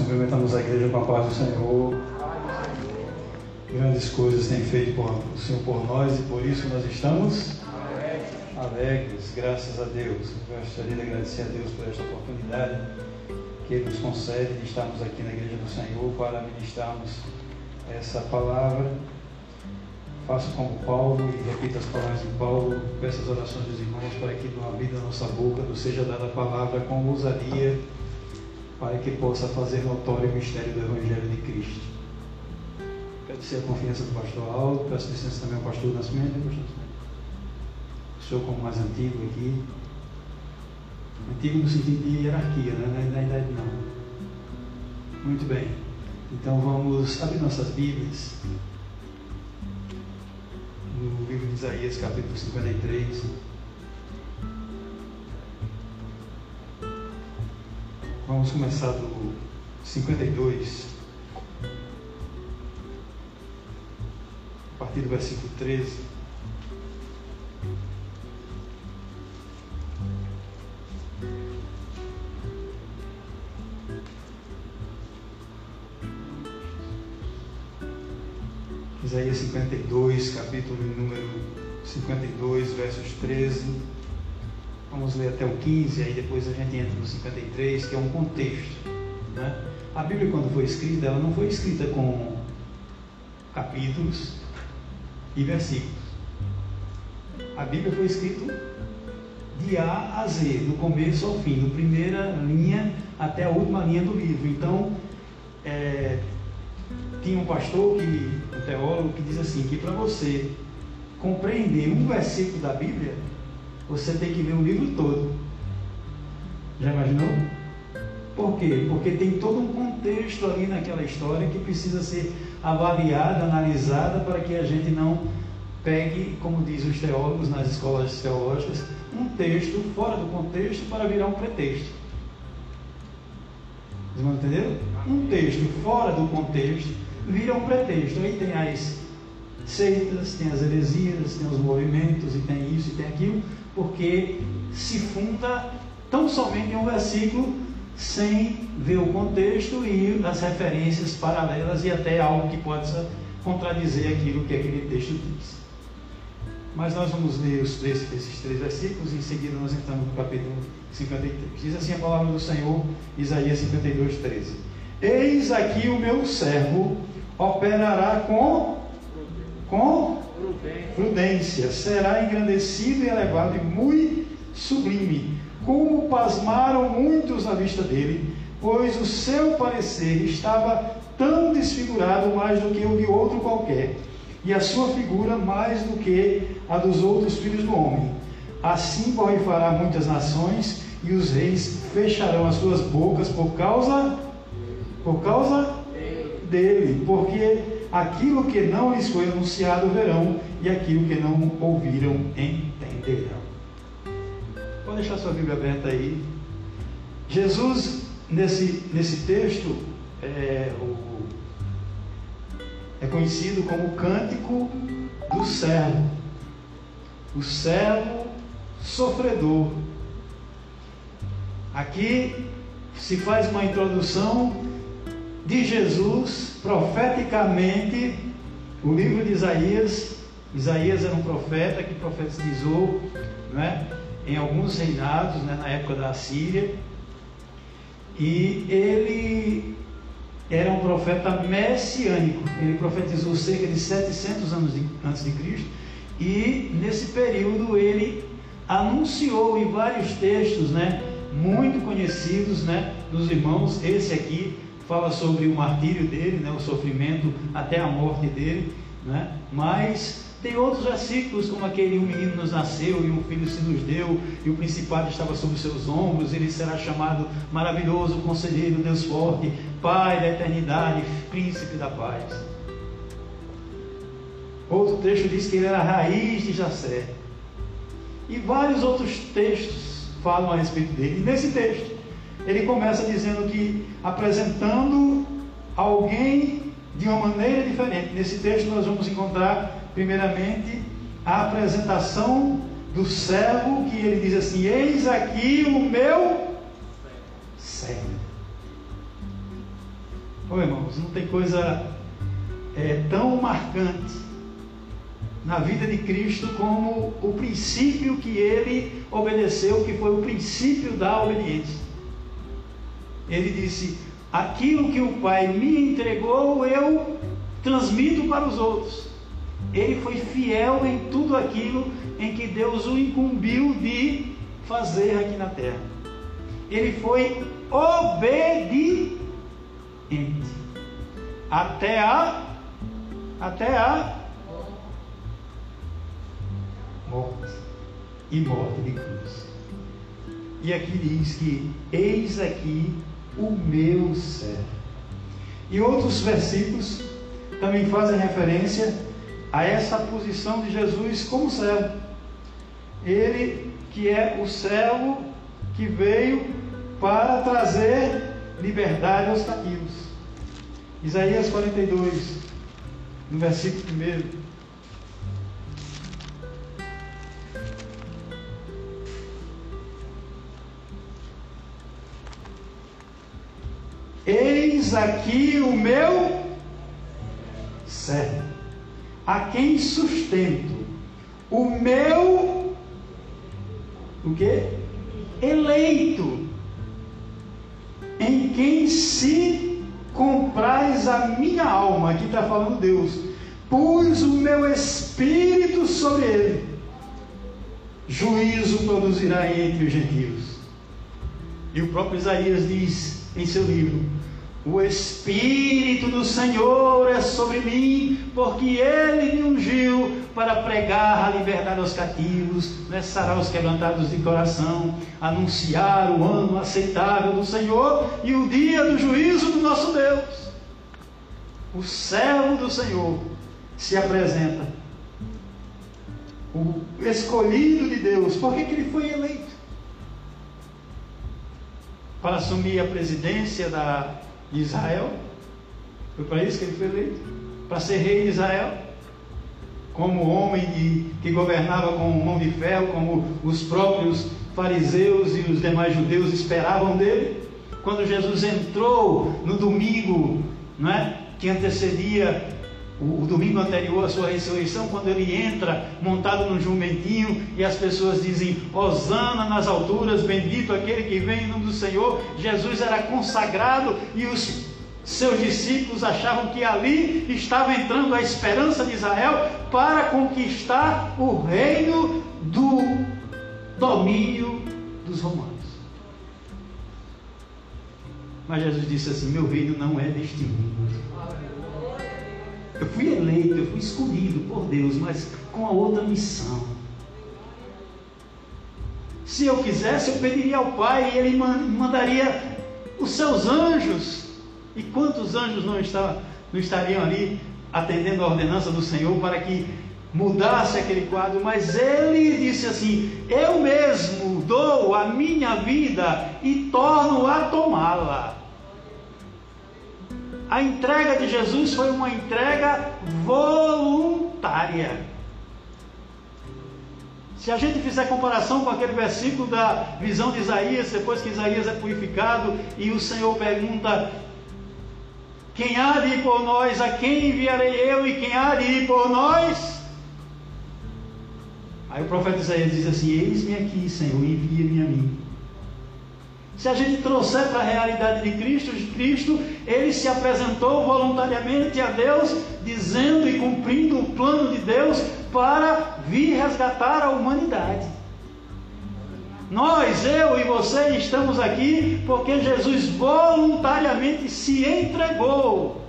cumprimentamos a igreja com a paz do Senhor. Grandes coisas tem feito por, o Senhor por nós e por isso nós estamos alegres, graças a Deus. Eu gostaria de agradecer a Deus por esta oportunidade que Ele nos concede de estarmos aqui na igreja do Senhor para ministrarmos essa palavra. Faço como Paulo e repita as palavras de Paulo, peço as orações dos irmãos para que no abrir da nossa boca nos seja dada a palavra com ousadia para que possa fazer notório o mistério do Evangelho de Cristo. Agradecer a confiança do pastor Aldo, peço licença também ao pastor Nascimento, pastor Nascimento. O senhor como mais antigo aqui. Antigo no sentido de hierarquia, né? na idade não. Muito bem. Então vamos abrir nossas Bíblias. No livro de Isaías, capítulo 53. Vamos começar do 52, a partir do versículo 13. Isaías 52, capítulo número 52, versos 13 Vamos ler até o 15, aí depois a gente entra no 53, que é um contexto. Né? A Bíblia, quando foi escrita, ela não foi escrita com capítulos e versículos. A Bíblia foi escrita de A a Z, do começo ao fim, da primeira linha até a última linha do livro. Então, é, tinha um pastor, que, um teólogo, que diz assim, que para você compreender um versículo da Bíblia, você tem que ler o livro todo. Já imaginou? Por quê? Porque tem todo um contexto ali naquela história que precisa ser avaliada, analisada, para que a gente não pegue, como dizem os teólogos nas escolas teológicas, um texto fora do contexto para virar um pretexto. Vocês vão entender? Um texto fora do contexto vira um pretexto. Aí tem as seitas, tem as heresias, tem os movimentos, e tem isso e tem aquilo porque se funda tão somente em um versículo, sem ver o contexto e as referências paralelas e até algo que possa contradizer aquilo que aquele texto diz. Mas nós vamos ler os três, esses três versículos e em seguida nós entramos no capítulo 53. Diz assim a palavra do Senhor, Isaías 52, 13. Eis aqui o meu servo operará com, com prudência, será engrandecido e elevado e muito sublime. Como pasmaram muitos à vista dele, pois o seu parecer estava tão desfigurado mais do que o de outro qualquer, e a sua figura mais do que a dos outros filhos do homem. Assim borrifará muitas nações, e os reis fecharão as suas bocas por causa por causa dele, porque aquilo que não lhes foi anunciado verão, e aquilo que não ouviram entenderão. Pode deixar sua Bíblia aberta aí. Jesus, nesse, nesse texto, é, o, é conhecido como o cântico do servo. O servo sofredor. Aqui se faz uma introdução de Jesus profeticamente, o livro de Isaías. Isaías era um profeta que profetizou né, em alguns reinados, né, na época da Síria, e ele era um profeta messiânico. Ele profetizou cerca de 700 anos de, antes de Cristo, e nesse período ele anunciou em vários textos, né, muito conhecidos, né, dos irmãos. Esse aqui fala sobre o martírio dele, né, o sofrimento até a morte dele, né? mas tem outros versículos, como aquele: um menino nos nasceu e um filho se nos deu, e o principado estava sobre seus ombros, ele será chamado maravilhoso, conselheiro, Deus forte, Pai da eternidade, príncipe da paz. Outro texto diz que ele era a raiz de Jacé. E vários outros textos falam a respeito dele. E nesse texto, ele começa dizendo que apresentando alguém de uma maneira diferente. Nesse texto nós vamos encontrar, primeiramente, a apresentação do servo, que ele diz assim: Eis aqui o meu servo. Oh, irmãos, não tem coisa é, tão marcante na vida de Cristo como o princípio que ele obedeceu, que foi o princípio da obediência. Ele disse: Aquilo que o Pai me entregou, eu transmito para os outros. Ele foi fiel em tudo aquilo em que Deus o incumbiu de fazer aqui na terra. Ele foi obediente até a até a morte e morte de cruz. E aqui diz que eis aqui o meu servo. E outros versículos também fazem referência a essa posição de Jesus como servo. Ele que é o servo que veio para trazer liberdade aos cativos. Isaías 42, no versículo 1. Eis aqui o meu servo, a quem sustento, o meu o que? Eleito, em quem se comprais a minha alma, aqui está falando Deus, pus o meu espírito sobre ele, juízo produzirá entre os gentios. E o próprio Isaías diz em seu livro: O Espírito do Senhor é sobre mim, porque Ele me ungiu para pregar a liberdade aos cativos, né, sarar os quebrantados de coração, anunciar o ano aceitável do Senhor e o dia do juízo do nosso Deus. O servo do Senhor se apresenta, o escolhido de Deus, por que ele foi eleito? para assumir a presidência da, de Israel. Foi para isso que ele foi eleito para ser rei de Israel. Como homem de, que governava com mão de ferro, como os próprios fariseus e os demais judeus esperavam dele. Quando Jesus entrou no domingo, não é, que antecedia o, o, domingo anterior à sua ressurreição, quando ele entra montado num jumentinho e as pessoas dizem: Hosana nas alturas, bendito aquele que vem em nome do Senhor. Jesus era consagrado e os seus discípulos achavam que ali estava entrando a esperança de Israel para conquistar o reino do domínio dos romanos. Mas Jesus disse assim: Meu reino não é deste mundo. Eu fui eleito, eu fui escolhido por Deus, mas com a outra missão. Se eu quisesse, eu pediria ao Pai e Ele mandaria os seus anjos. E quantos anjos não, está, não estariam ali atendendo a ordenança do Senhor para que mudasse aquele quadro? Mas Ele disse assim: Eu mesmo dou a minha vida e torno a tomá-la. A entrega de Jesus foi uma entrega voluntária. Se a gente fizer comparação com aquele versículo da visão de Isaías, depois que Isaías é purificado e o Senhor pergunta: Quem há de ir por nós? A quem enviarei eu e quem há de ir por nós? Aí o profeta Isaías diz assim: Eis-me aqui, Senhor, envia-me a mim. Se a gente trouxer para a realidade de Cristo, de Cristo, ele se apresentou voluntariamente a Deus, dizendo e cumprindo o plano de Deus para vir resgatar a humanidade. Nós, eu e você, estamos aqui porque Jesus voluntariamente se entregou.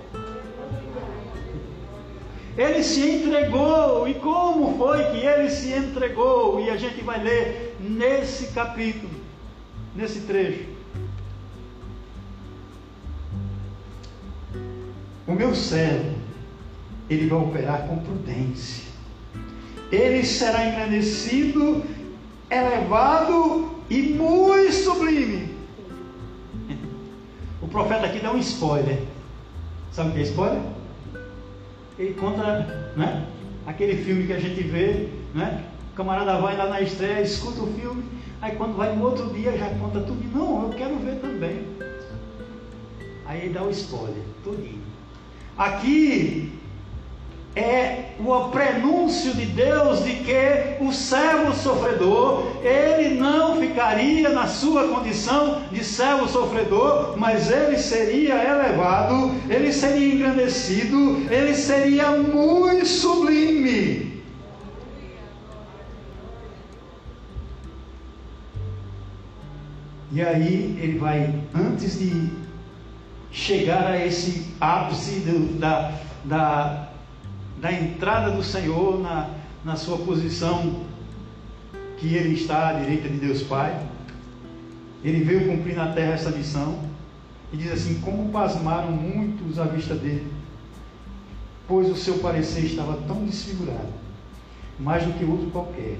Ele se entregou. E como foi que ele se entregou? E a gente vai ler nesse capítulo nesse trecho. O meu servo, ele vai operar com prudência. Ele será engrandecido, elevado e muito sublime. O profeta aqui dá um spoiler. Sabe o que é spoiler? Ele conta, né? Aquele filme que a gente vê, né? O camarada vai lá na estreia, escuta o filme, Aí quando vai no outro dia já conta tudo. Não, eu quero ver também. Aí dá o spoiler, tudinho. Aqui é o prenúncio de Deus de que o servo sofredor, ele não ficaria na sua condição de servo sofredor, mas ele seria elevado, ele seria engrandecido, ele seria muito sublime. E aí ele vai, antes de chegar a esse ápice do, da, da da entrada do Senhor na, na sua posição que ele está à direita de Deus Pai. Ele veio cumprir na terra essa missão e diz assim: Como pasmaram muitos à vista dele, pois o seu parecer estava tão desfigurado, mais do que outro qualquer,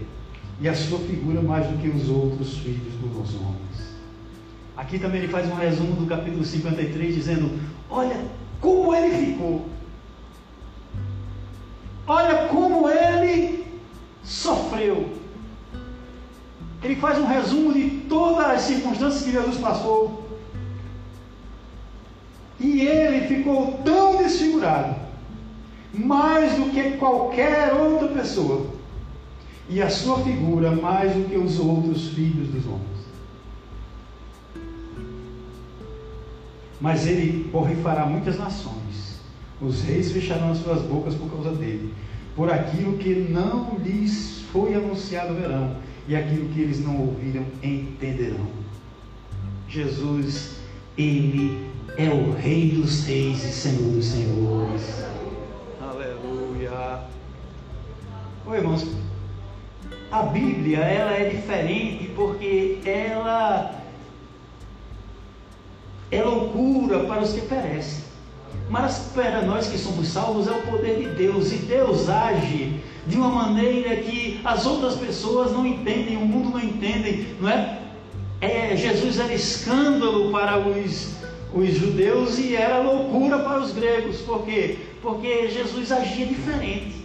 e a sua figura mais do que os outros filhos dos homens. Aqui também ele faz um resumo do capítulo 53, dizendo: Olha como ele ficou. Olha como ele sofreu. Ele faz um resumo de todas as circunstâncias que Jesus passou. E ele ficou tão desfigurado, mais do que qualquer outra pessoa, e a sua figura mais do que os outros filhos dos homens. Mas ele borrifará muitas nações os reis fecharão as suas bocas por causa dele, por aquilo que não lhes foi anunciado verão, e aquilo que eles não ouviram entenderão. Jesus, ele é o Rei dos Reis e Senhor dos Senhores. Aleluia. Oi, irmãos. A Bíblia, ela é diferente porque ela é loucura para os que perecem. Mas para nós que somos salvos é o poder de Deus, e Deus age de uma maneira que as outras pessoas não entendem, o mundo não entende, não é? é Jesus era escândalo para os, os judeus e era loucura para os gregos, por quê? Porque Jesus agia diferente.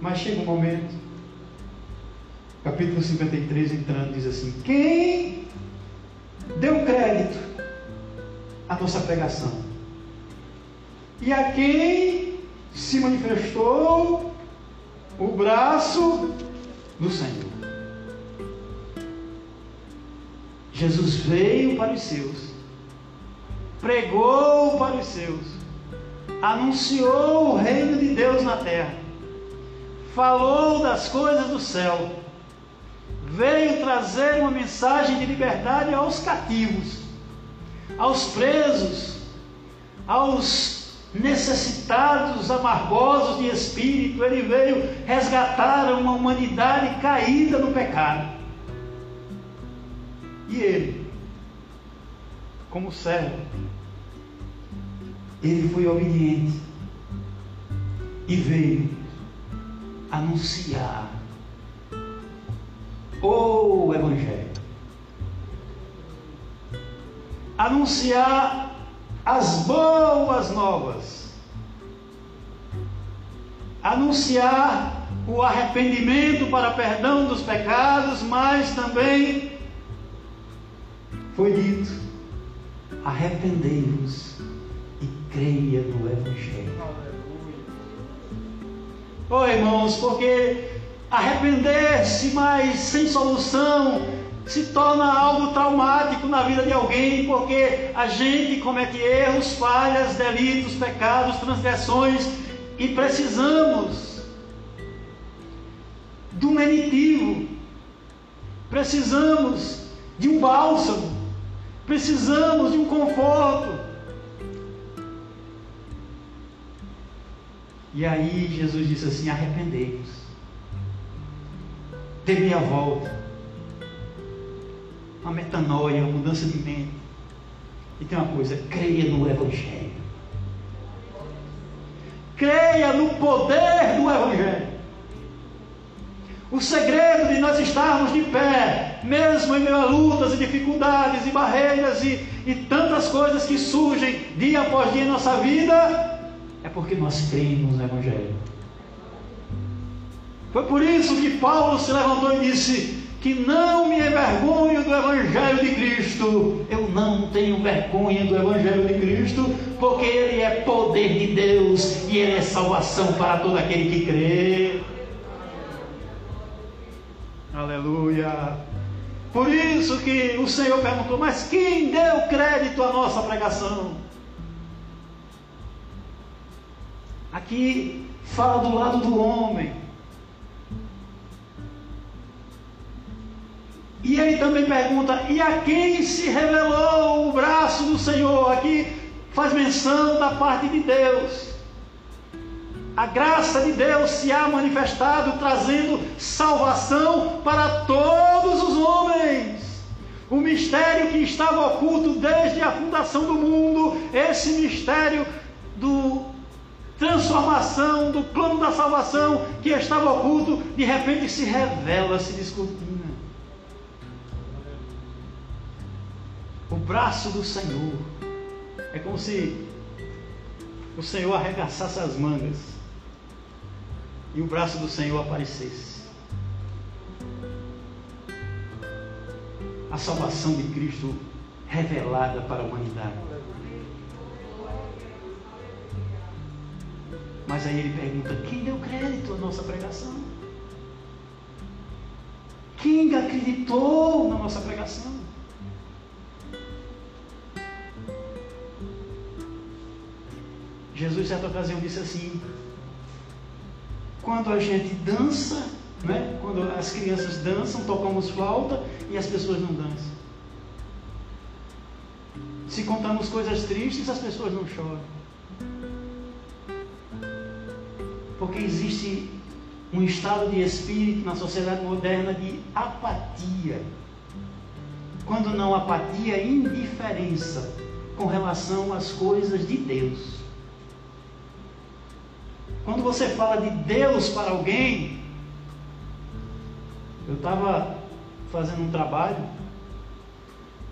Mas chega um momento, capítulo 53, entrando, diz assim: Quem deu crédito à nossa pregação. E a quem se manifestou o braço do Senhor. Jesus veio para os seus, pregou para os seus, anunciou o reino de Deus na terra, falou das coisas do céu veio trazer uma mensagem de liberdade aos cativos, aos presos, aos necessitados, amargosos de espírito. Ele veio resgatar uma humanidade caída no pecado. E ele, como servo, ele foi obediente e veio anunciar o Evangelho. Anunciar as boas novas. Anunciar o arrependimento para perdão dos pecados, mas também foi dito: arrependei-vos e creia no Evangelho. Oh, irmãos, porque Arrepender-se, mas sem solução, se torna algo traumático na vida de alguém, porque a gente comete erros, falhas, delitos, pecados, transgressões e precisamos de um lenitivo, precisamos de um bálsamo, precisamos de um conforto. E aí Jesus disse assim: arrependei-vos ter a volta. Uma metanoia, uma mudança de mente. E tem uma coisa, creia no Evangelho. Creia no poder do Evangelho. O segredo de nós estarmos de pé, mesmo em meio a lutas e dificuldades e barreiras e, e tantas coisas que surgem dia após dia em nossa vida, é porque nós cremos no Evangelho. Foi por isso que Paulo se levantou e disse: que não me envergonho do Evangelho de Cristo. Eu não tenho vergonha do Evangelho de Cristo, porque ele é poder de Deus e ele é salvação para todo aquele que crê. Aleluia. Por isso que o Senhor perguntou: Mas quem deu crédito à nossa pregação? Aqui fala do lado do homem. E ele também pergunta: e a quem se revelou o braço do Senhor? Aqui faz menção da parte de Deus. A graça de Deus se há manifestado, trazendo salvação para todos os homens. O mistério que estava oculto desde a fundação do mundo, esse mistério do transformação, do plano da salvação que estava oculto, de repente se revela, se descortina. O braço do Senhor. É como se o Senhor arregaçasse as mangas e o braço do Senhor aparecesse. A salvação de Cristo revelada para a humanidade. Mas aí ele pergunta: quem deu crédito à nossa pregação? Quem acreditou na nossa pregação? Jesus, certa ocasião, disse assim: quando a gente dança, né? quando as crianças dançam, tocamos flauta e as pessoas não dançam. Se contamos coisas tristes, as pessoas não choram. Porque existe um estado de espírito na sociedade moderna de apatia. Quando não apatia, indiferença com relação às coisas de Deus. Quando você fala de Deus para alguém, eu estava fazendo um trabalho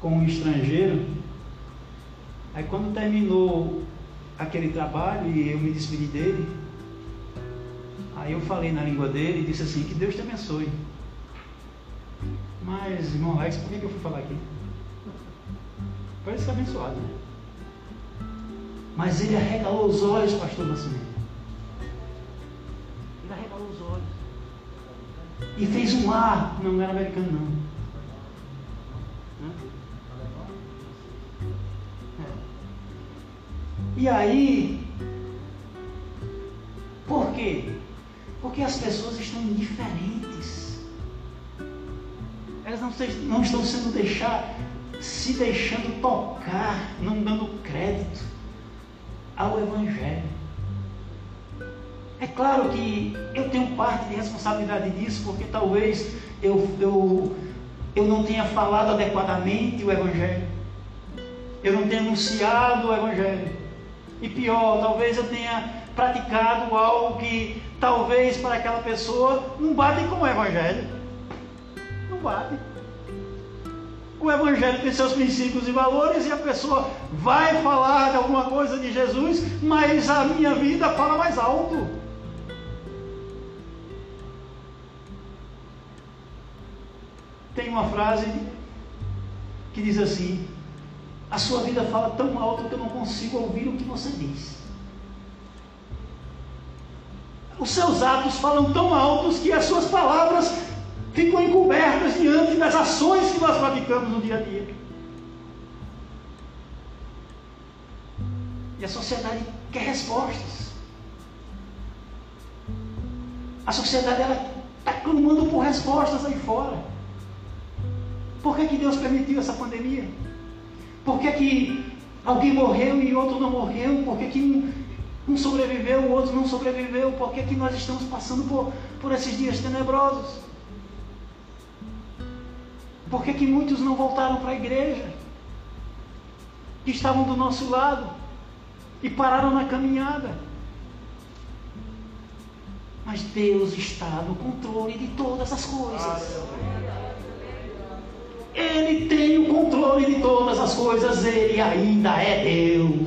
com um estrangeiro, aí quando terminou aquele trabalho e eu me despedi dele, aí eu falei na língua dele e disse assim, que Deus te abençoe. Mas, irmão Alex, por que eu fui falar aqui? Parece ser abençoado, né? Mas ele arregalou os olhos, pastor Nascimento. E fez um ar. Não, não era americano, não. E aí, por quê? Porque as pessoas estão indiferentes. Elas não, não estão sendo deixar, se deixando tocar, não dando crédito ao Evangelho. É claro que eu tenho parte de responsabilidade disso, porque talvez eu, eu, eu não tenha falado adequadamente o Evangelho. Eu não tenha anunciado o Evangelho. E pior, talvez eu tenha praticado algo que talvez para aquela pessoa não bate com o Evangelho. Não bate. O Evangelho tem seus princípios e valores e a pessoa vai falar de alguma coisa de Jesus, mas a minha vida fala mais alto. Tem uma frase que diz assim: A sua vida fala tão alto que eu não consigo ouvir o que você diz. Os seus atos falam tão altos que as suas palavras ficam encobertas diante das ações que nós praticamos no dia a dia. E a sociedade quer respostas. A sociedade ela está clamando por respostas aí fora. Por que, que Deus permitiu essa pandemia? Por que, que alguém morreu e outro não morreu? Por que, que um, sobreviveu, o outro não sobreviveu? Por que, que nós estamos passando por, por esses dias tenebrosos? Por que, que muitos não voltaram para a igreja? Que estavam do nosso lado e pararam na caminhada. Mas Deus está no controle de todas as coisas. Ele tem o controle de todas as coisas, ele ainda é Deus.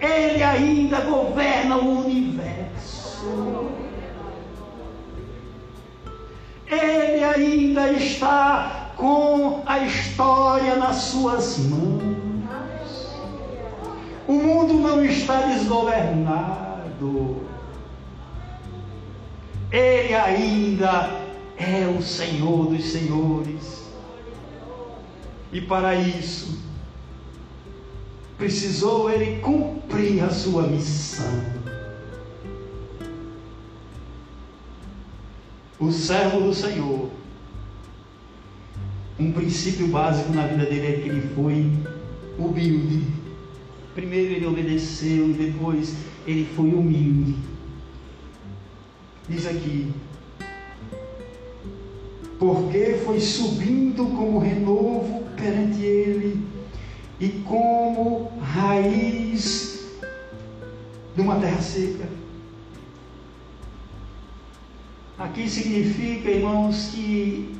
Ele ainda governa o universo. Ele ainda está com a história nas suas mãos. O mundo não está desgovernado. Ele ainda é o Senhor dos Senhores. E para isso, precisou ele cumprir a sua missão. O servo do Senhor, um princípio básico na vida dele é que ele foi humilde. Primeiro ele obedeceu e depois ele foi humilde. Diz aqui, porque foi subindo como renovo perante ele e como raiz de uma terra seca. Aqui significa, irmãos, que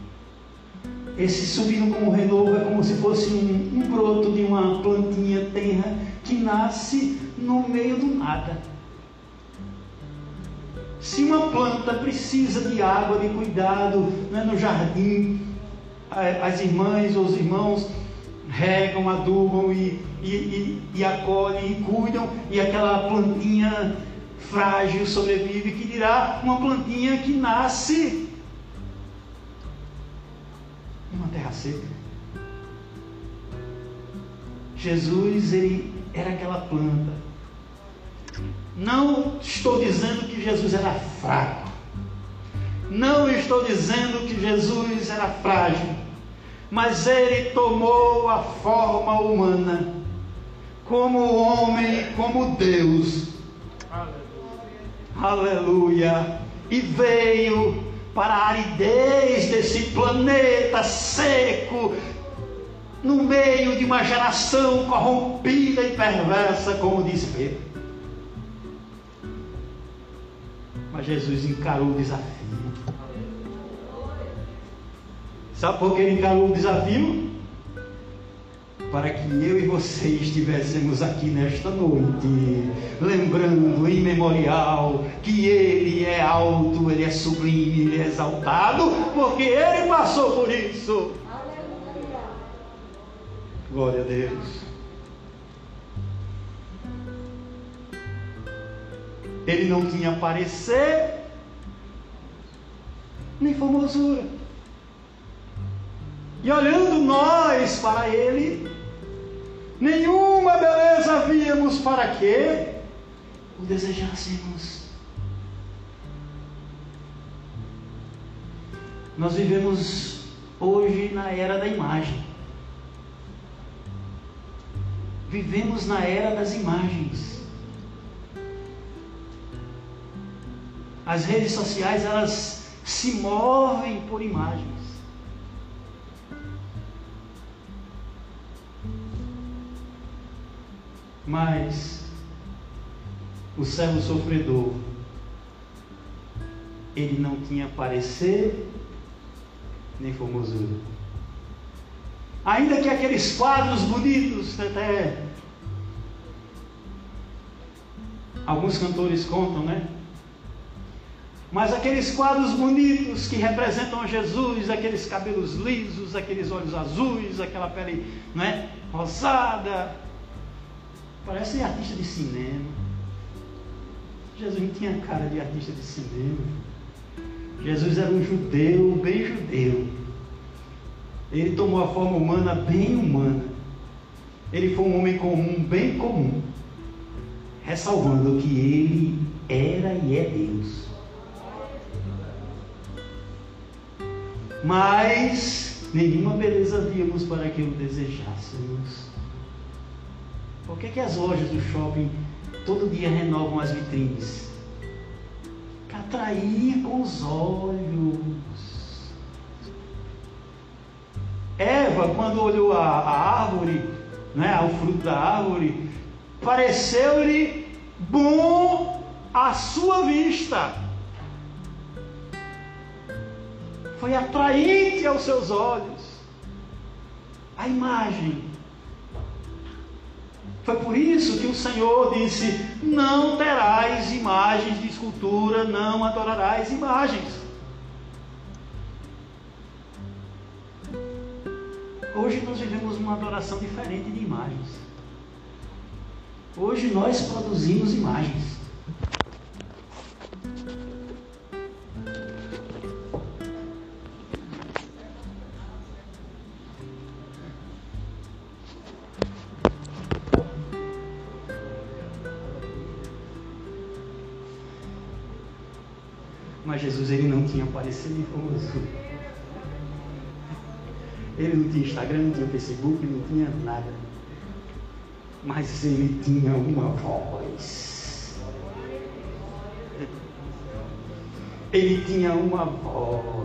esse subindo como renovo é como se fosse um, um broto de uma plantinha terra que nasce no meio do nada. Se uma planta precisa de água, de cuidado né, no jardim, as irmãs ou os irmãos regam, adubam e, e, e, e acolhem e cuidam, e aquela plantinha frágil sobrevive, que dirá uma plantinha que nasce numa terra seca. Jesus, ele era aquela planta. Não estou dizendo que Jesus era fraco. Não estou dizendo que Jesus era frágil mas ele tomou a forma humana, como homem, como Deus. Aleluia. Aleluia. E veio para a aridez desse planeta seco, no meio de uma geração corrompida e perversa, como diz Pedro. Mas Jesus encarou o desafio. Sabe por que ele encarou o desafio? Para que eu e você estivéssemos aqui nesta noite, lembrando em memorial que Ele é alto, Ele é sublime, Ele é exaltado, porque Ele passou por isso. Glória a Deus. Ele não tinha parecer, nem formosura. E olhando nós para Ele, nenhuma beleza víamos para que o desejássemos. Nós vivemos hoje na era da imagem. Vivemos na era das imagens. As redes sociais, elas se movem por imagens. Mas o servo sofredor, ele não tinha parecer nem formosura. Ainda que aqueles quadros bonitos, até alguns cantores contam, né? Mas aqueles quadros bonitos que representam Jesus, aqueles cabelos lisos, aqueles olhos azuis, aquela pele né, rosada, Parece artista de cinema. Jesus não tinha cara de artista de cinema. Jesus era um judeu, bem judeu. Ele tomou a forma humana bem humana. Ele foi um homem comum, bem comum. Ressalvando que ele era e é Deus. Mas nenhuma beleza víamos para que o desejássemos. Por que, que as lojas do shopping todo dia renovam as vitrines? Para atrair com os olhos. Eva, quando olhou a, a árvore, né, o fruto da árvore, pareceu-lhe bom à sua vista. foi atraente aos seus olhos. A imagem. Foi por isso que o Senhor disse: Não terás imagens de escultura, não adorarás imagens. Hoje nós vivemos uma adoração diferente de imagens. Hoje nós produzimos imagens. Não tinha parecido Ele não tinha Instagram, não tinha Facebook, não tinha nada. Mas ele tinha uma voz. Ele tinha uma voz.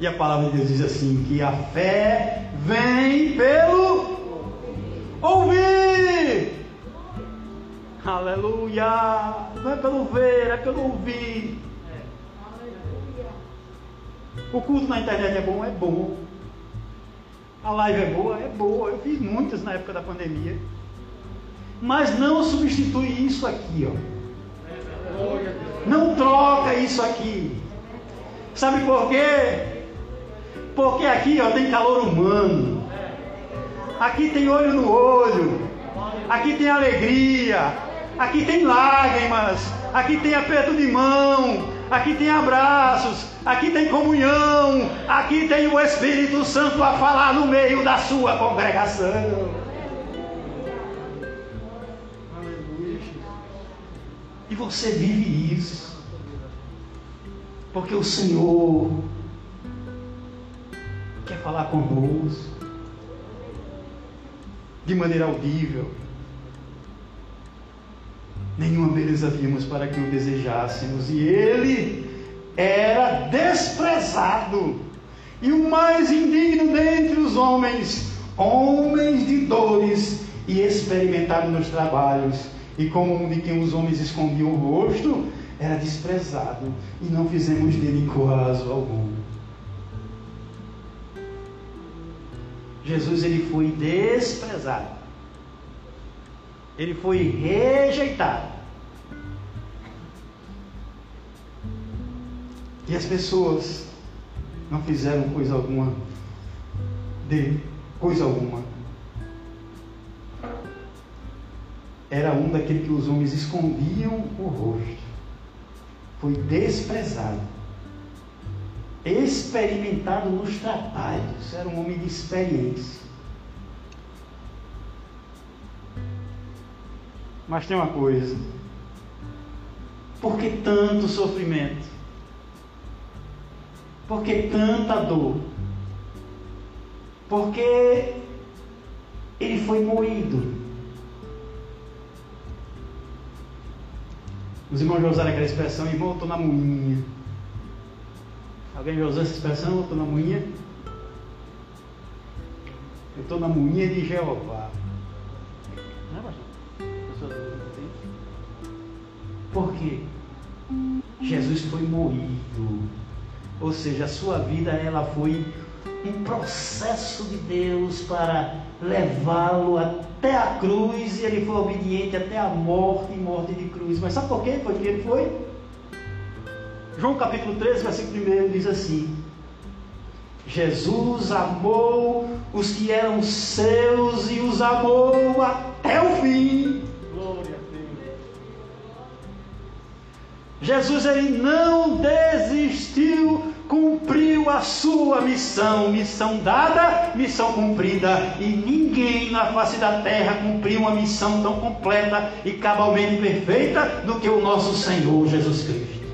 E a palavra de Deus diz assim: que a fé vem pelo ouvir. Aleluia! Não é pelo ver, é pelo ouvir. O culto na internet é bom? É bom. A live é boa? É boa. Eu fiz muitas na época da pandemia. Mas não substitui isso aqui, ó. Não troca isso aqui. Sabe por quê? Porque aqui, ó, tem calor humano. Aqui tem olho no olho. Aqui tem alegria. Aqui tem lágrimas, aqui tem aperto de mão, aqui tem abraços, aqui tem comunhão, aqui tem o Espírito Santo a falar no meio da sua congregação. Aleluia. E você vive isso, porque o Senhor quer falar conosco de maneira audível nenhuma beleza vimos para que o desejássemos, e ele era desprezado, e o mais indigno dentre os homens, homens de dores e experimentado nos trabalhos, e como um de quem os homens escondiam o rosto, era desprezado, e não fizemos dele caso algum. Jesus ele foi desprezado ele foi rejeitado. E as pessoas não fizeram coisa alguma dele, coisa alguma. Era um daquele que os homens escondiam o rosto. Foi desprezado. Experimentado nos trabalhos. Era um homem de experiência. Mas tem uma coisa. Por que tanto sofrimento? Por que tanta dor? Porque ele foi moído. Os irmãos já usaram aquela expressão, irmão, eu estou na moinha. Alguém já usou essa expressão, eu estou na moinha? Eu estou na moinha de Jeová. Porque Jesus foi moído. Ou seja, a sua vida ela foi um processo de Deus para levá-lo até a cruz e ele foi obediente até a morte e morte de cruz. Mas sabe por quê? Porque ele foi? João capítulo 13, versículo 1 diz assim: Jesus amou os que eram seus e os amou até o fim. Jesus ele não desistiu, cumpriu a sua missão, missão dada, missão cumprida, e ninguém na face da terra cumpriu uma missão tão completa e cabalmente perfeita do que o nosso Senhor Jesus Cristo.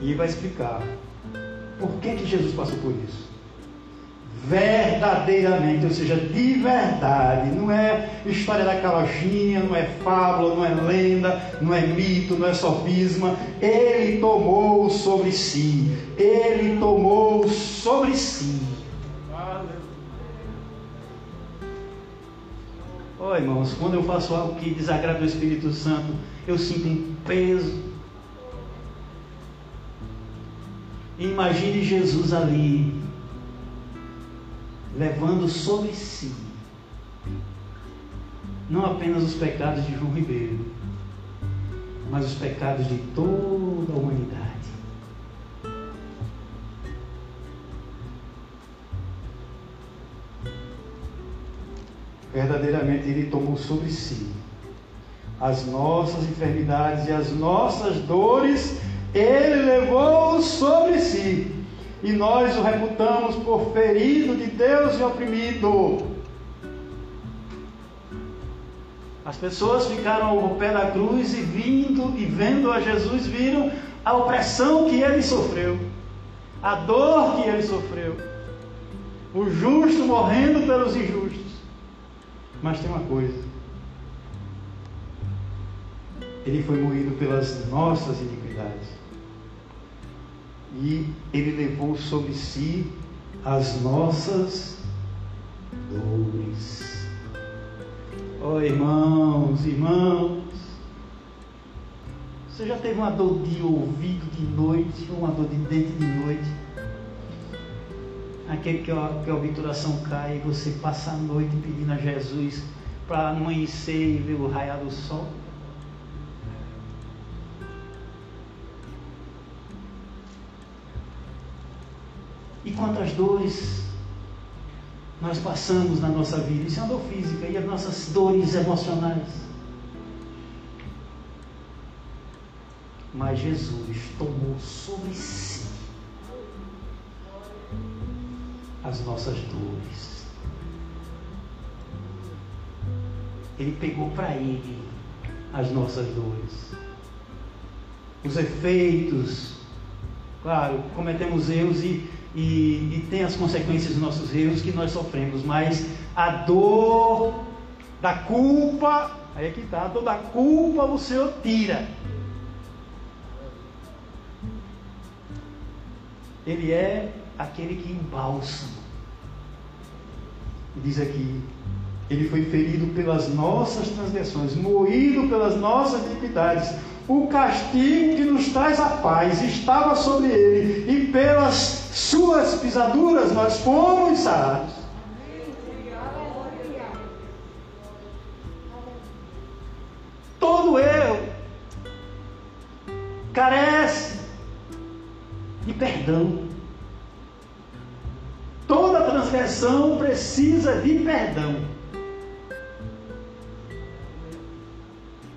E vai explicar por que, que Jesus passou por isso verdadeiramente, ou seja, de verdade. Não é história da carochinha, não é fábula, não é lenda, não é mito, não é sofisma. Ele tomou sobre si. Ele tomou sobre si. Oh, irmãos, quando eu faço algo que desagrada o Espírito Santo, eu sinto um peso. Imagine Jesus ali, levando sobre si não apenas os pecados de João Ribeiro, mas os pecados de toda a humanidade. Verdadeiramente Ele tomou sobre si as nossas enfermidades e as nossas dores, Ele levou sobre si. E nós o reputamos por ferido de Deus e oprimido. As pessoas ficaram ao pé da cruz e vindo e vendo a Jesus viram a opressão que ele sofreu, a dor que ele sofreu, o justo morrendo pelos injustos. Mas tem uma coisa: ele foi moído pelas nossas iniquidades, e ele levou sobre si as nossas dores. Oh, irmãos, irmãos, você já teve uma dor de ouvido de noite, uma dor de dente de noite? Aquele que a, que a obturação cai e você passa a noite pedindo a Jesus para amanhecer e ver o raiar do sol? E quantas dores nós passamos na nossa vida. Isso é uma dor física e as nossas dores emocionais. Mas Jesus tomou sobre si as nossas dores. Ele pegou para ele as nossas dores. Os efeitos. Claro, cometemos erros e e, e tem as consequências dos nossos erros que nós sofremos, mas a dor da culpa, aí é que está, a dor da culpa o Senhor tira. Ele é aquele que embalsama. Diz aqui, ele foi ferido pelas nossas transgressões, moído pelas nossas iniquidades o castigo que nos traz a paz estava sobre ele, e pelas suas pisaduras nós fomos sarados. Todo eu carece de perdão. Toda transgressão precisa de perdão.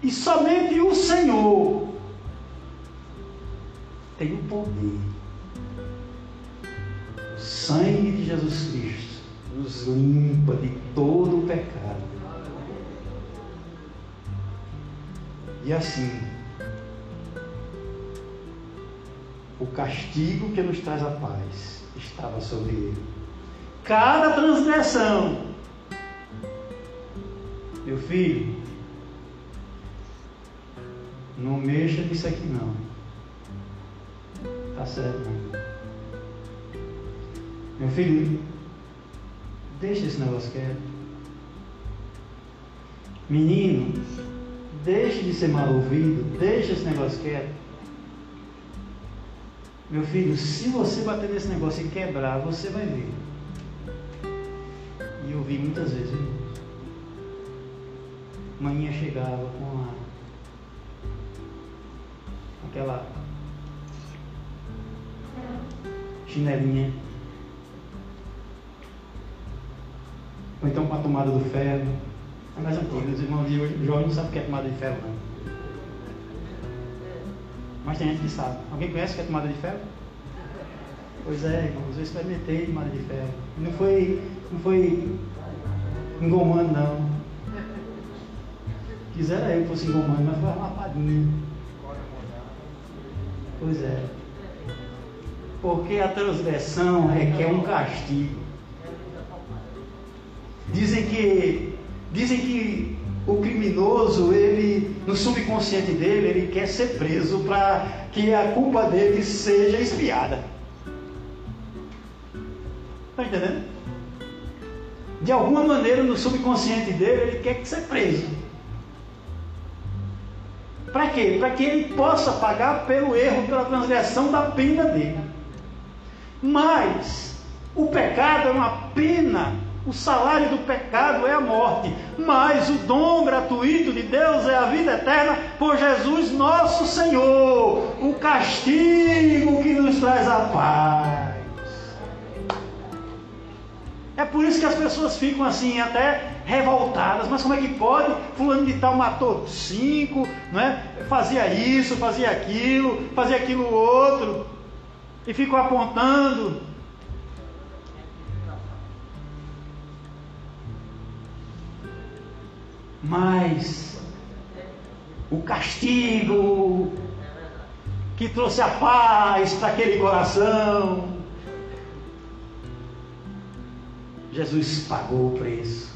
E somente o Senhor tem o poder. O sangue de Jesus Cristo nos limpa de todo o pecado. E assim, o castigo que nos traz a paz estava sobre ele. Cada transgressão, meu filho, não mexa nisso aqui não. Tá certo, não. Meu filho, deixa esse negócio quieto. Menino, deixe de ser mal ouvido, deixa esse negócio quieto. Meu filho, se você bater nesse negócio e quebrar, você vai ver. E eu vi muitas vezes. Manhã chegava com a aquela chinelinha. Ou então com a tomada do ferro. É mais antigo, os irmãos de hoje, jovens não sabem o que é tomada de ferro, não. Mas tem gente que sabe. Alguém conhece o que é tomada de ferro? Pois é, irmãos, eu experimentei tomada de ferro. Não foi, não foi engomando, não. Quisera eu que fosse engomando, mas foi uma lapadinha. Pois é. Porque a transgressão requer um castigo. Dizem que dizem que o criminoso, ele no subconsciente dele, ele quer ser preso para que a culpa dele seja espiada. Está entendendo? De alguma maneira no subconsciente dele, ele quer ser preso. Para quê? Para que ele possa pagar pelo erro, pela transgressão da pena dele. Mas o pecado é uma pena O salário do pecado é a morte, mas o dom gratuito de Deus é a vida eterna por Jesus nosso Senhor. O castigo que nos traz a paz. É por isso que as pessoas ficam assim, até revoltadas. Mas como é que pode? Fulano de tal matou cinco, não é? fazia isso, fazia aquilo, fazia aquilo outro. E ficam apontando mas o castigo que trouxe a paz para aquele coração, Jesus pagou o preço.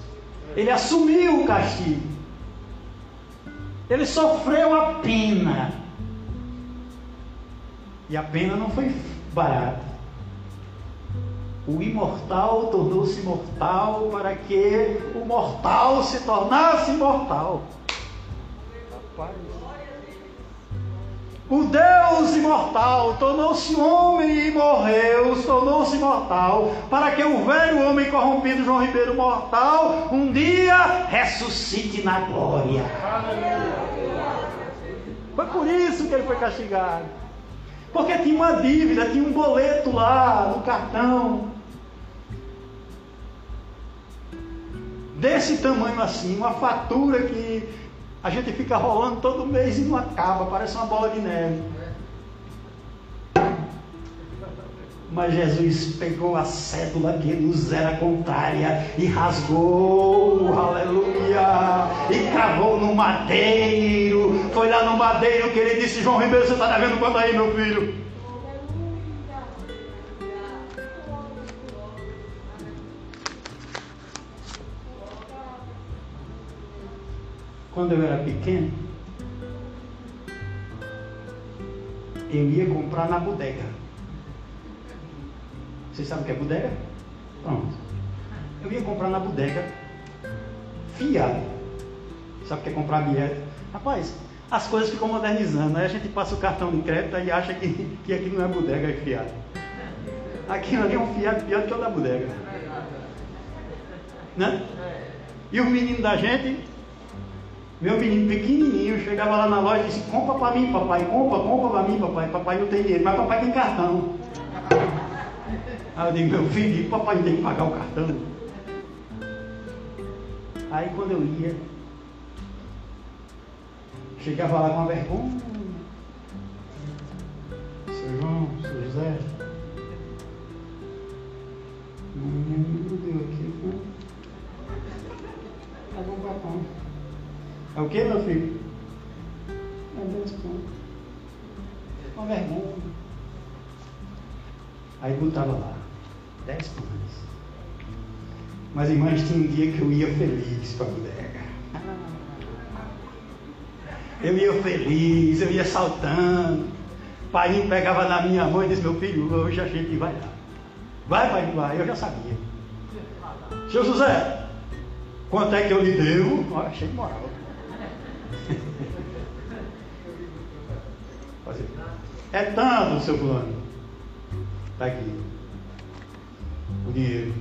Ele assumiu o castigo. Ele sofreu a pena. E a pena não foi barata. O imortal tornou-se mortal para que o mortal se tornasse imortal. O Deus imortal tornou-se homem e morreu, tornou-se mortal, para que o velho homem corrompido João Ribeiro mortal um dia ressuscite na glória. Foi por isso que ele foi castigado. Porque tinha uma dívida, tinha um boleto lá no cartão. desse tamanho assim, uma fatura que a gente fica rolando todo mês e não acaba, parece uma bola de neve. Mas Jesus pegou a cédula que nos era contrária e rasgou, aleluia, e cravou no madeiro. Foi lá no madeiro que ele disse: João Ribeiro, você está devendo quanto aí, meu filho? Quando eu era pequeno, eu ia comprar na bodega. Vocês sabem o que é bodega? Pronto. Eu ia comprar na bodega fiado. Sabe o que é comprar bilhete? Rapaz, as coisas ficam modernizando. Aí a gente passa o cartão de crédito e acha que, que aqui não é bodega, é fiado. Aqui ali é um fiado pior que o da bodega. Né? E o menino da gente meu menino pequenininho chegava lá na loja e disse: Compra para mim, papai, compra, compra para mim, papai. Papai não tem dinheiro, mas papai tem cartão. Aí eu digo: Meu filho, papai não tem que pagar o cartão. Aí quando eu ia, chegava lá com uma vergonha. Seu João, seu José. O que, meu filho? É Deus pães. Uma vergonha. Aí botava lá, dez pães. Mas irmãs, tinha um dia que eu ia feliz para a bodega. Eu ia feliz, eu ia saltando. Pai pegava na minha mão e disse, meu filho, hoje a gente vai lá. Vai, pai, vai, eu já sabia. Seu José, quanto é que eu lhe devo? Olha, achei moral. É tanto, seu plano. Está aqui. O dinheiro.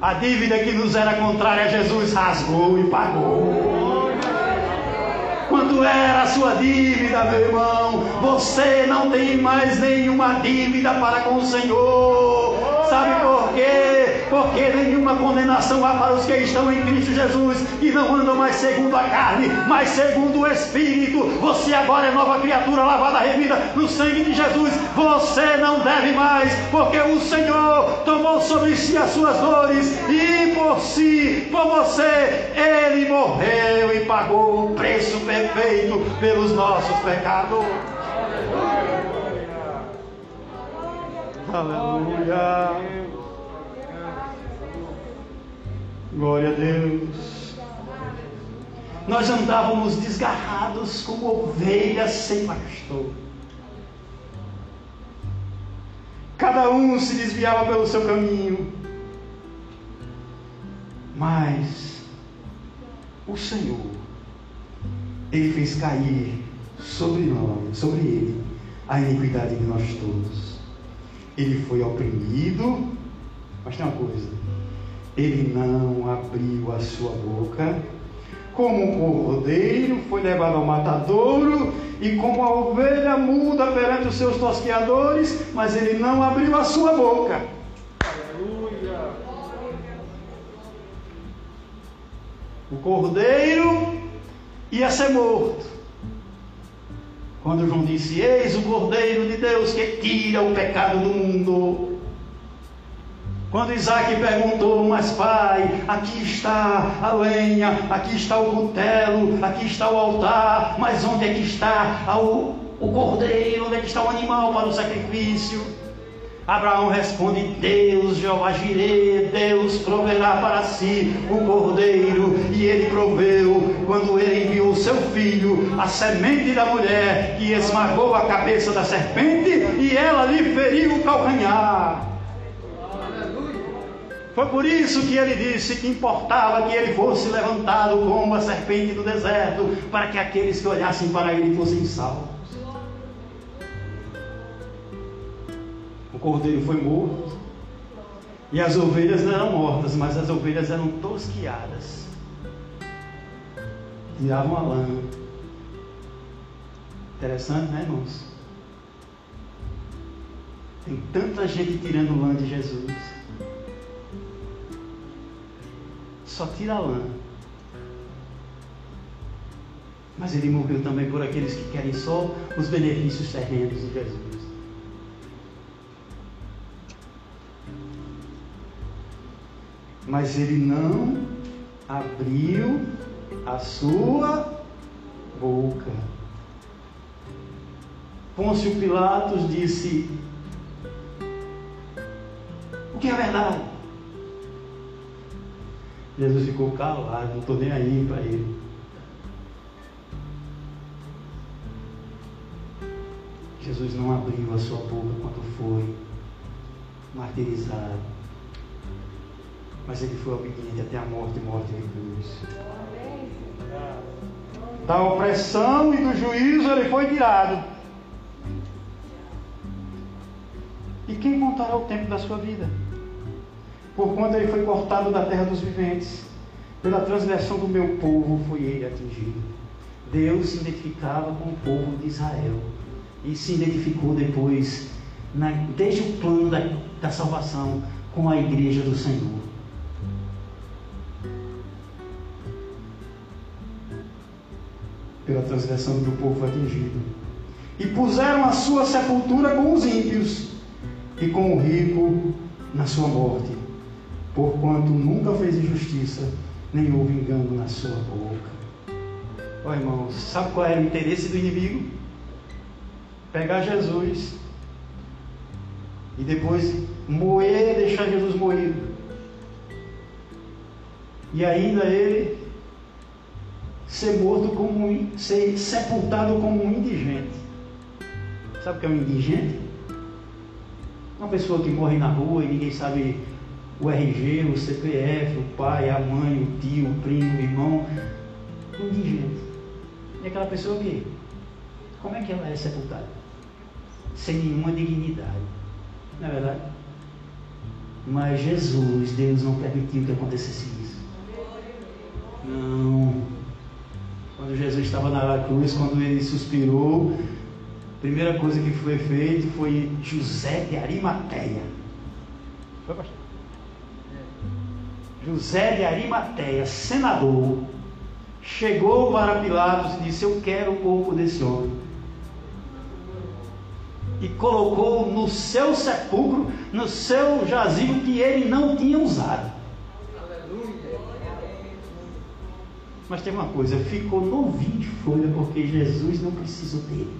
A dívida que nos era contrária, Jesus rasgou e pagou. Quanto era a sua dívida, meu irmão? Você não tem mais nenhuma dívida para com o Senhor. Sabe por quê? Porque nenhuma condenação há para os que estão em Cristo Jesus e não andam mais segundo a carne, mas segundo o Espírito. Você agora é nova criatura, lavada, remida no sangue de Jesus. Você não deve mais, porque o Senhor tomou sobre si as suas dores e por si, por você, Ele morreu e pagou o preço perfeito pelos nossos pecados. Aleluia. Glória a Deus. Nós andávamos desgarrados como ovelhas sem pastor. Cada um se desviava pelo seu caminho. Mas o Senhor, Ele fez cair sobre nós, sobre ele, a iniquidade de nós todos. Ele foi oprimido, mas tem uma coisa, ele não abriu a sua boca. Como um cordeiro foi levado ao matadouro, e como a ovelha muda perante os seus tosqueadores, mas ele não abriu a sua boca. Aleluia. O cordeiro ia ser morto. Quando João disse: Eis o cordeiro de Deus que tira o pecado do mundo. Quando Isaac perguntou, mas pai, aqui está a lenha, aqui está o cutelo, aqui está o altar, mas onde é que está o, o cordeiro, onde é que está o animal para o sacrifício? Abraão responde: Deus, Jeová Jireh, Deus proverá para si o cordeiro, e ele proveu quando ele enviou seu filho, a semente da mulher, que esmagou a cabeça da serpente, e ela lhe feriu o calcanhar. Foi por isso que ele disse que importava que ele fosse levantado como a serpente do deserto, para que aqueles que olhassem para ele fossem salvos. O cordeiro foi morto, e as ovelhas não eram mortas, mas as ovelhas eram tosquiadas. Tiravam a lã. Interessante, né, irmãos? Tem tanta gente tirando lã de Jesus. Só tira a lã. Mas ele morreu também por aqueles que querem só os benefícios terrenos de Jesus. Mas ele não abriu a sua boca. Pôncio Pilatos disse: O que é verdade? Jesus ficou calado, não estou nem aí para ele. Jesus não abriu a sua boca quando foi martirizado. Mas ele foi obediente até a morte e morte de cruz. Da opressão e do juízo ele foi tirado. E quem montará o tempo da sua vida? Porquanto ele foi cortado da terra dos viventes. Pela transgressão do meu povo foi ele atingido. Deus se identificava com o povo de Israel e se identificou depois, na, desde o plano da, da salvação, com a igreja do Senhor. Pela transgressão do meu povo atingido. E puseram a sua sepultura com os ímpios e com o rico na sua morte porquanto nunca fez injustiça, nem houve engano na sua boca. Ó oh, irmãos, sabe qual era o interesse do inimigo? Pegar Jesus e depois moer, deixar Jesus moído. E ainda ele ser morto como um, ser sepultado como um indigente. Sabe o que é um indigente? Uma pessoa que morre na rua e ninguém sabe o RG, o CPF, o pai, a mãe, o tio, o primo, o irmão, indigente. E aquela pessoa que, como é que ela é sepultada? Sem nenhuma dignidade. Não é verdade? Mas Jesus, Deus não permitiu que acontecesse isso. Não. Quando Jesus estava na cruz, quando ele suspirou, a primeira coisa que foi feita foi José de Arimateia. Foi, pastor? José de Arimateia, senador, chegou para Pilatos e disse: Eu quero o corpo desse homem. E colocou no seu sepulcro, no seu jazigo que ele não tinha usado. Mas tem uma coisa, ficou novinho de folha porque Jesus não precisou dele.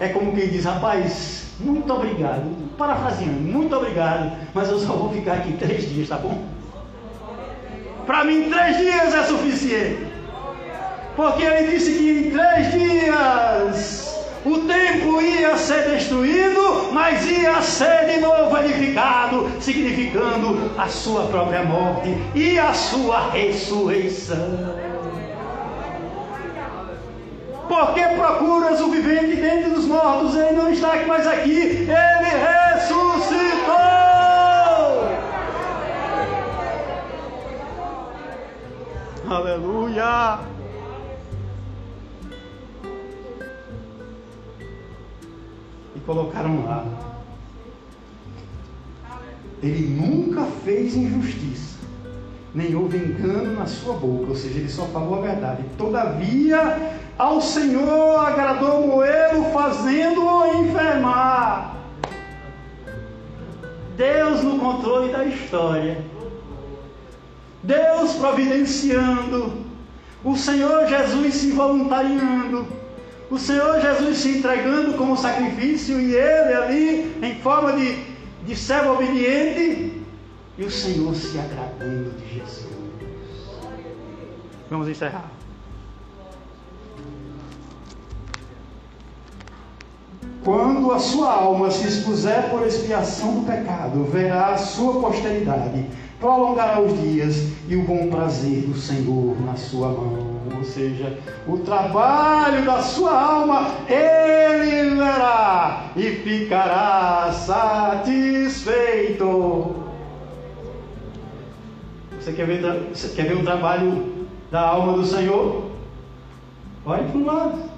É como quem diz, rapaz, muito obrigado. Parafraseando, muito obrigado. Mas eu só vou ficar aqui três dias, tá bom? Para mim, três dias é suficiente. Porque ele disse que em três dias o templo ia ser destruído, mas ia ser de novo edificado, significando a sua própria morte e a sua ressurreição. Porque procuras o vivente dentro dos mortos, ele não está mais aqui, ele ressuscitou. Aleluia! E colocaram lá. Ele nunca fez injustiça, nem houve engano na sua boca, ou seja, ele só falou a verdade. Todavia, ao Senhor agradou moê-lo, fazendo-o enfermar. Deus no controle da história. Deus providenciando, o Senhor Jesus se voluntariando, o Senhor Jesus se entregando como sacrifício e ele ali em forma de, de servo obediente e o Senhor se agradando de Jesus. Vamos encerrar. Quando a sua alma se expuser por expiação do pecado, verá a sua posteridade prolongará os dias e o bom prazer do Senhor na sua mão. Ou seja, o trabalho da sua alma ele verá e ficará satisfeito. Você quer ver, você quer ver o trabalho da alma do Senhor? Olhe para o lado.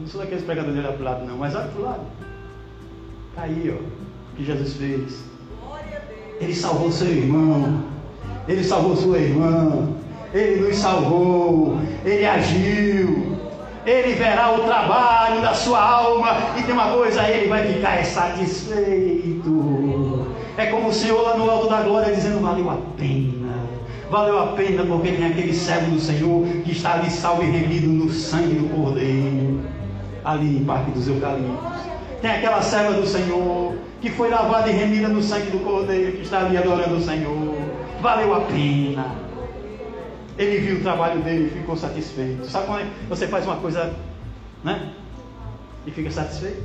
Não sou daqueles pregadores de olhar para o lado, não, mas olhe para o lado. Está aí, ó, o que Jesus fez. Ele salvou seu irmão. Ele salvou sua irmã. Ele nos salvou. Ele agiu. Ele verá o trabalho da sua alma. E tem uma coisa, ele vai ficar satisfeito. É como o Senhor lá no alto da glória dizendo: valeu a pena. Valeu a pena porque tem aquele servo do Senhor que está ali salvo e remido no sangue do Cordeiro. Ali em Parque dos Eucaliptos. Tem aquela serva do Senhor que foi lavada e remida no sangue do Cordeiro, que está ali adorando o Senhor. Valeu a pena. Ele viu o trabalho dele e ficou satisfeito. Sabe quando você faz uma coisa, né? E fica satisfeito?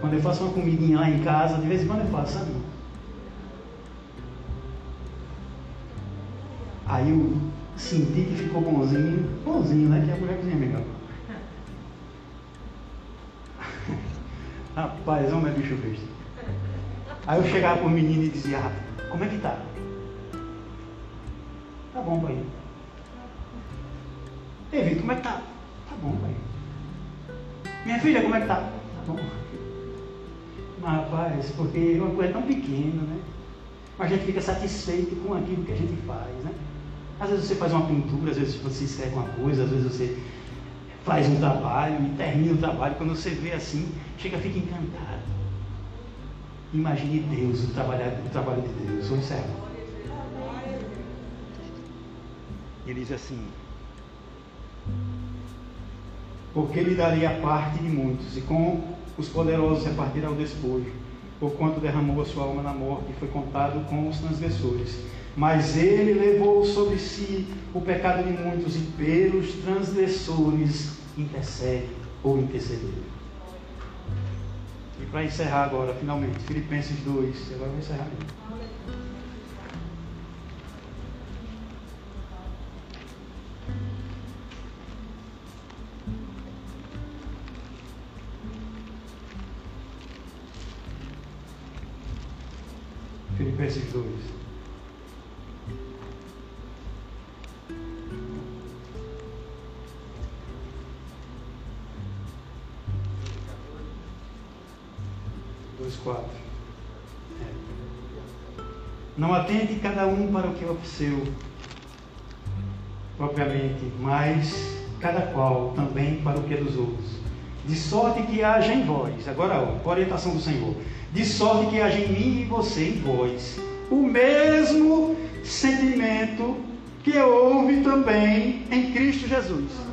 Quando eu faço uma comidinha lá em casa, de vez em quando eu faço, sabe? Aí eu senti que ficou bonzinho, bonzinho, né? Que a mulher cozinha melhor. Rapaz, homem é bicho besta. Aí eu chegava pro menino e dizia, ah, como é que tá? Tá bom, pai. Ei, Vitor, como é que tá? Tá bom, pai. Minha filha, como é que tá? Tá bom. Mas, rapaz, porque uma coisa é tão pequena, né? Mas a gente fica satisfeito com aquilo que a gente faz, né? Às vezes você faz uma pintura, às vezes você escreve uma coisa, às vezes você faz um trabalho e termina o trabalho, quando você vê assim, chega, fica encantado. Imagine Deus, o trabalho, o trabalho de Deus. Encerrar. Ele diz assim: Porque lhe daria parte de muitos, e com os poderosos repartirá o despojo, porquanto derramou a sua alma na morte e foi contado com os transgressores. Mas ele levou sobre si o pecado de muitos e pelos transgressores intercede ou intercedeu. E para encerrar agora, finalmente, Filipenses 2, agora vou encerrar. Filipenses 2. 4. É. Não atende cada um para o que é o seu, propriamente, mas cada qual também para o que é dos outros. De sorte que haja em vós, agora ó, a orientação do Senhor, de sorte que haja em mim e você, em vós, o mesmo sentimento que houve também em Cristo Jesus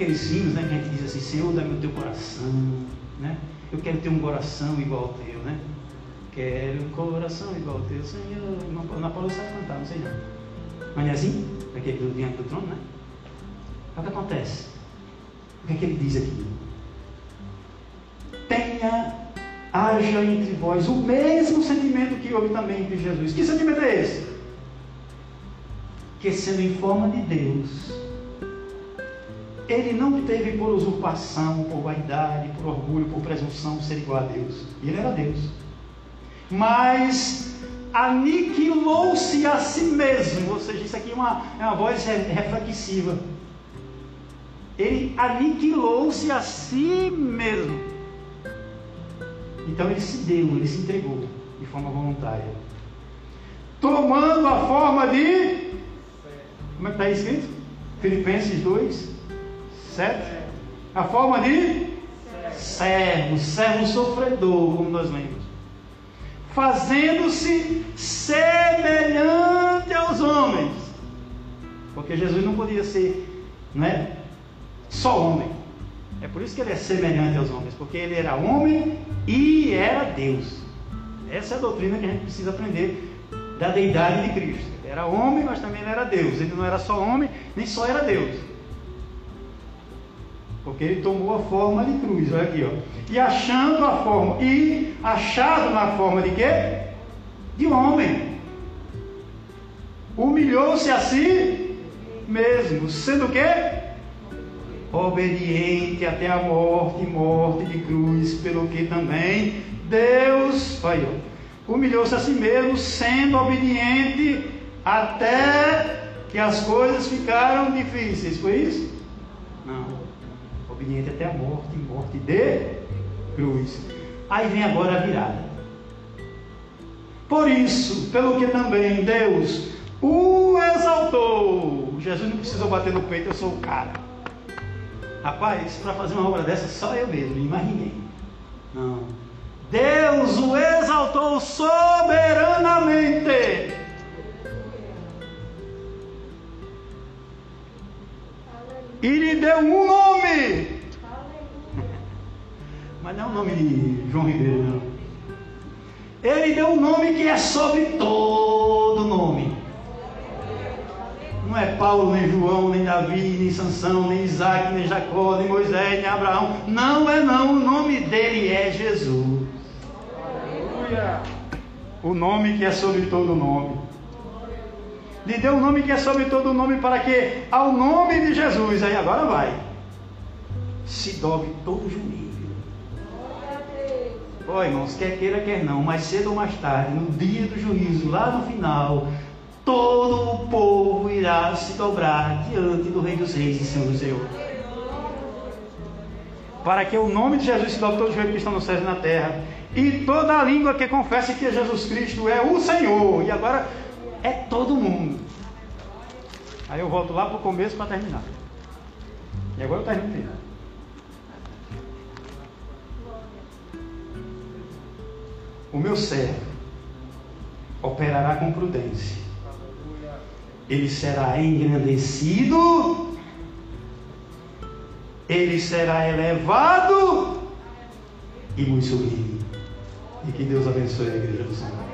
aqueles hinos né, que a gente diz assim, Senhor, dá-me o teu coração, né? Eu quero ter um coração igual ao teu, né? Quero um coração igual ao teu, Senhor. Na Paula sabe cantar, não sei não. Mas é assim? Do diante do trono, né? O que acontece? O que é que ele diz aqui? Tenha, haja entre vós o mesmo sentimento que houve também de Jesus. Que sentimento é esse? que sendo em forma de Deus, ele não teve por usurpação, por vaidade, por orgulho, por presunção ser igual a Deus. Ele era Deus. Mas aniquilou-se a si mesmo. Ou seja, isso aqui é uma, é uma voz reflexiva. Ele aniquilou-se a si mesmo. Então ele se deu, ele se entregou de forma voluntária. Tomando a forma de. Como é que está escrito? Filipenses 2, 7. A forma de servo, servo sofredor, como nós lemos. Fazendo-se semelhante aos homens. Porque Jesus não podia ser, não é? Só homem. É por isso que ele é semelhante aos homens, porque ele era homem e era Deus. Essa é a doutrina que a gente precisa aprender da deidade de Cristo. Ele era homem, mas também ele era Deus. Ele não era só homem, nem só era Deus. Porque ele tomou a forma de cruz, olha aqui, ó. E achando a forma, e achado na forma de quê? De homem. Humilhou-se a si mesmo, sendo o quê? obediente até a morte, morte de cruz, pelo que também Deus falhou. Humilhou-se a si mesmo, sendo obediente até que as coisas ficaram difíceis. Foi isso? Não. Obediente até a morte, morte de cruz. Aí vem agora a virada. Por isso, pelo que também Deus o exaltou. Jesus não precisou bater no peito, eu sou o cara. Rapaz, para fazer uma obra dessa, só eu mesmo, e mais ninguém. Não. Deus o exaltou soberanamente. E lhe deu um nome. Mas não é o nome de João Ribeiro, não. Ele deu um nome que é sobre todo nome. Não é Paulo, nem João, nem Davi, nem Sansão, nem Isaac, nem Jacó, nem Moisés, nem Abraão. Não é não, o nome dele é Jesus. Aleluia. O nome que é sobre todo nome. Lhe deu um nome que é sobre todo nome para que ao nome de Jesus, aí agora vai, se dobre todo juízo. Ó oh, irmãos, quer queira, quer não, mais cedo ou mais tarde, no dia do juízo, lá no final, todo o povo irá se dobrar diante do Rei dos Reis e Senhor dos Senhores. Para que o nome de Jesus se dobre todos os reis que estão no céu e na terra, e toda língua que confesse que Jesus Cristo é o Senhor, e agora é todo mundo. Aí eu volto lá para o começo para terminar. E agora eu termino. O meu servo operará com prudência ele será engrandecido, ele será elevado e muito sublime. E que Deus abençoe a igreja do Senhor.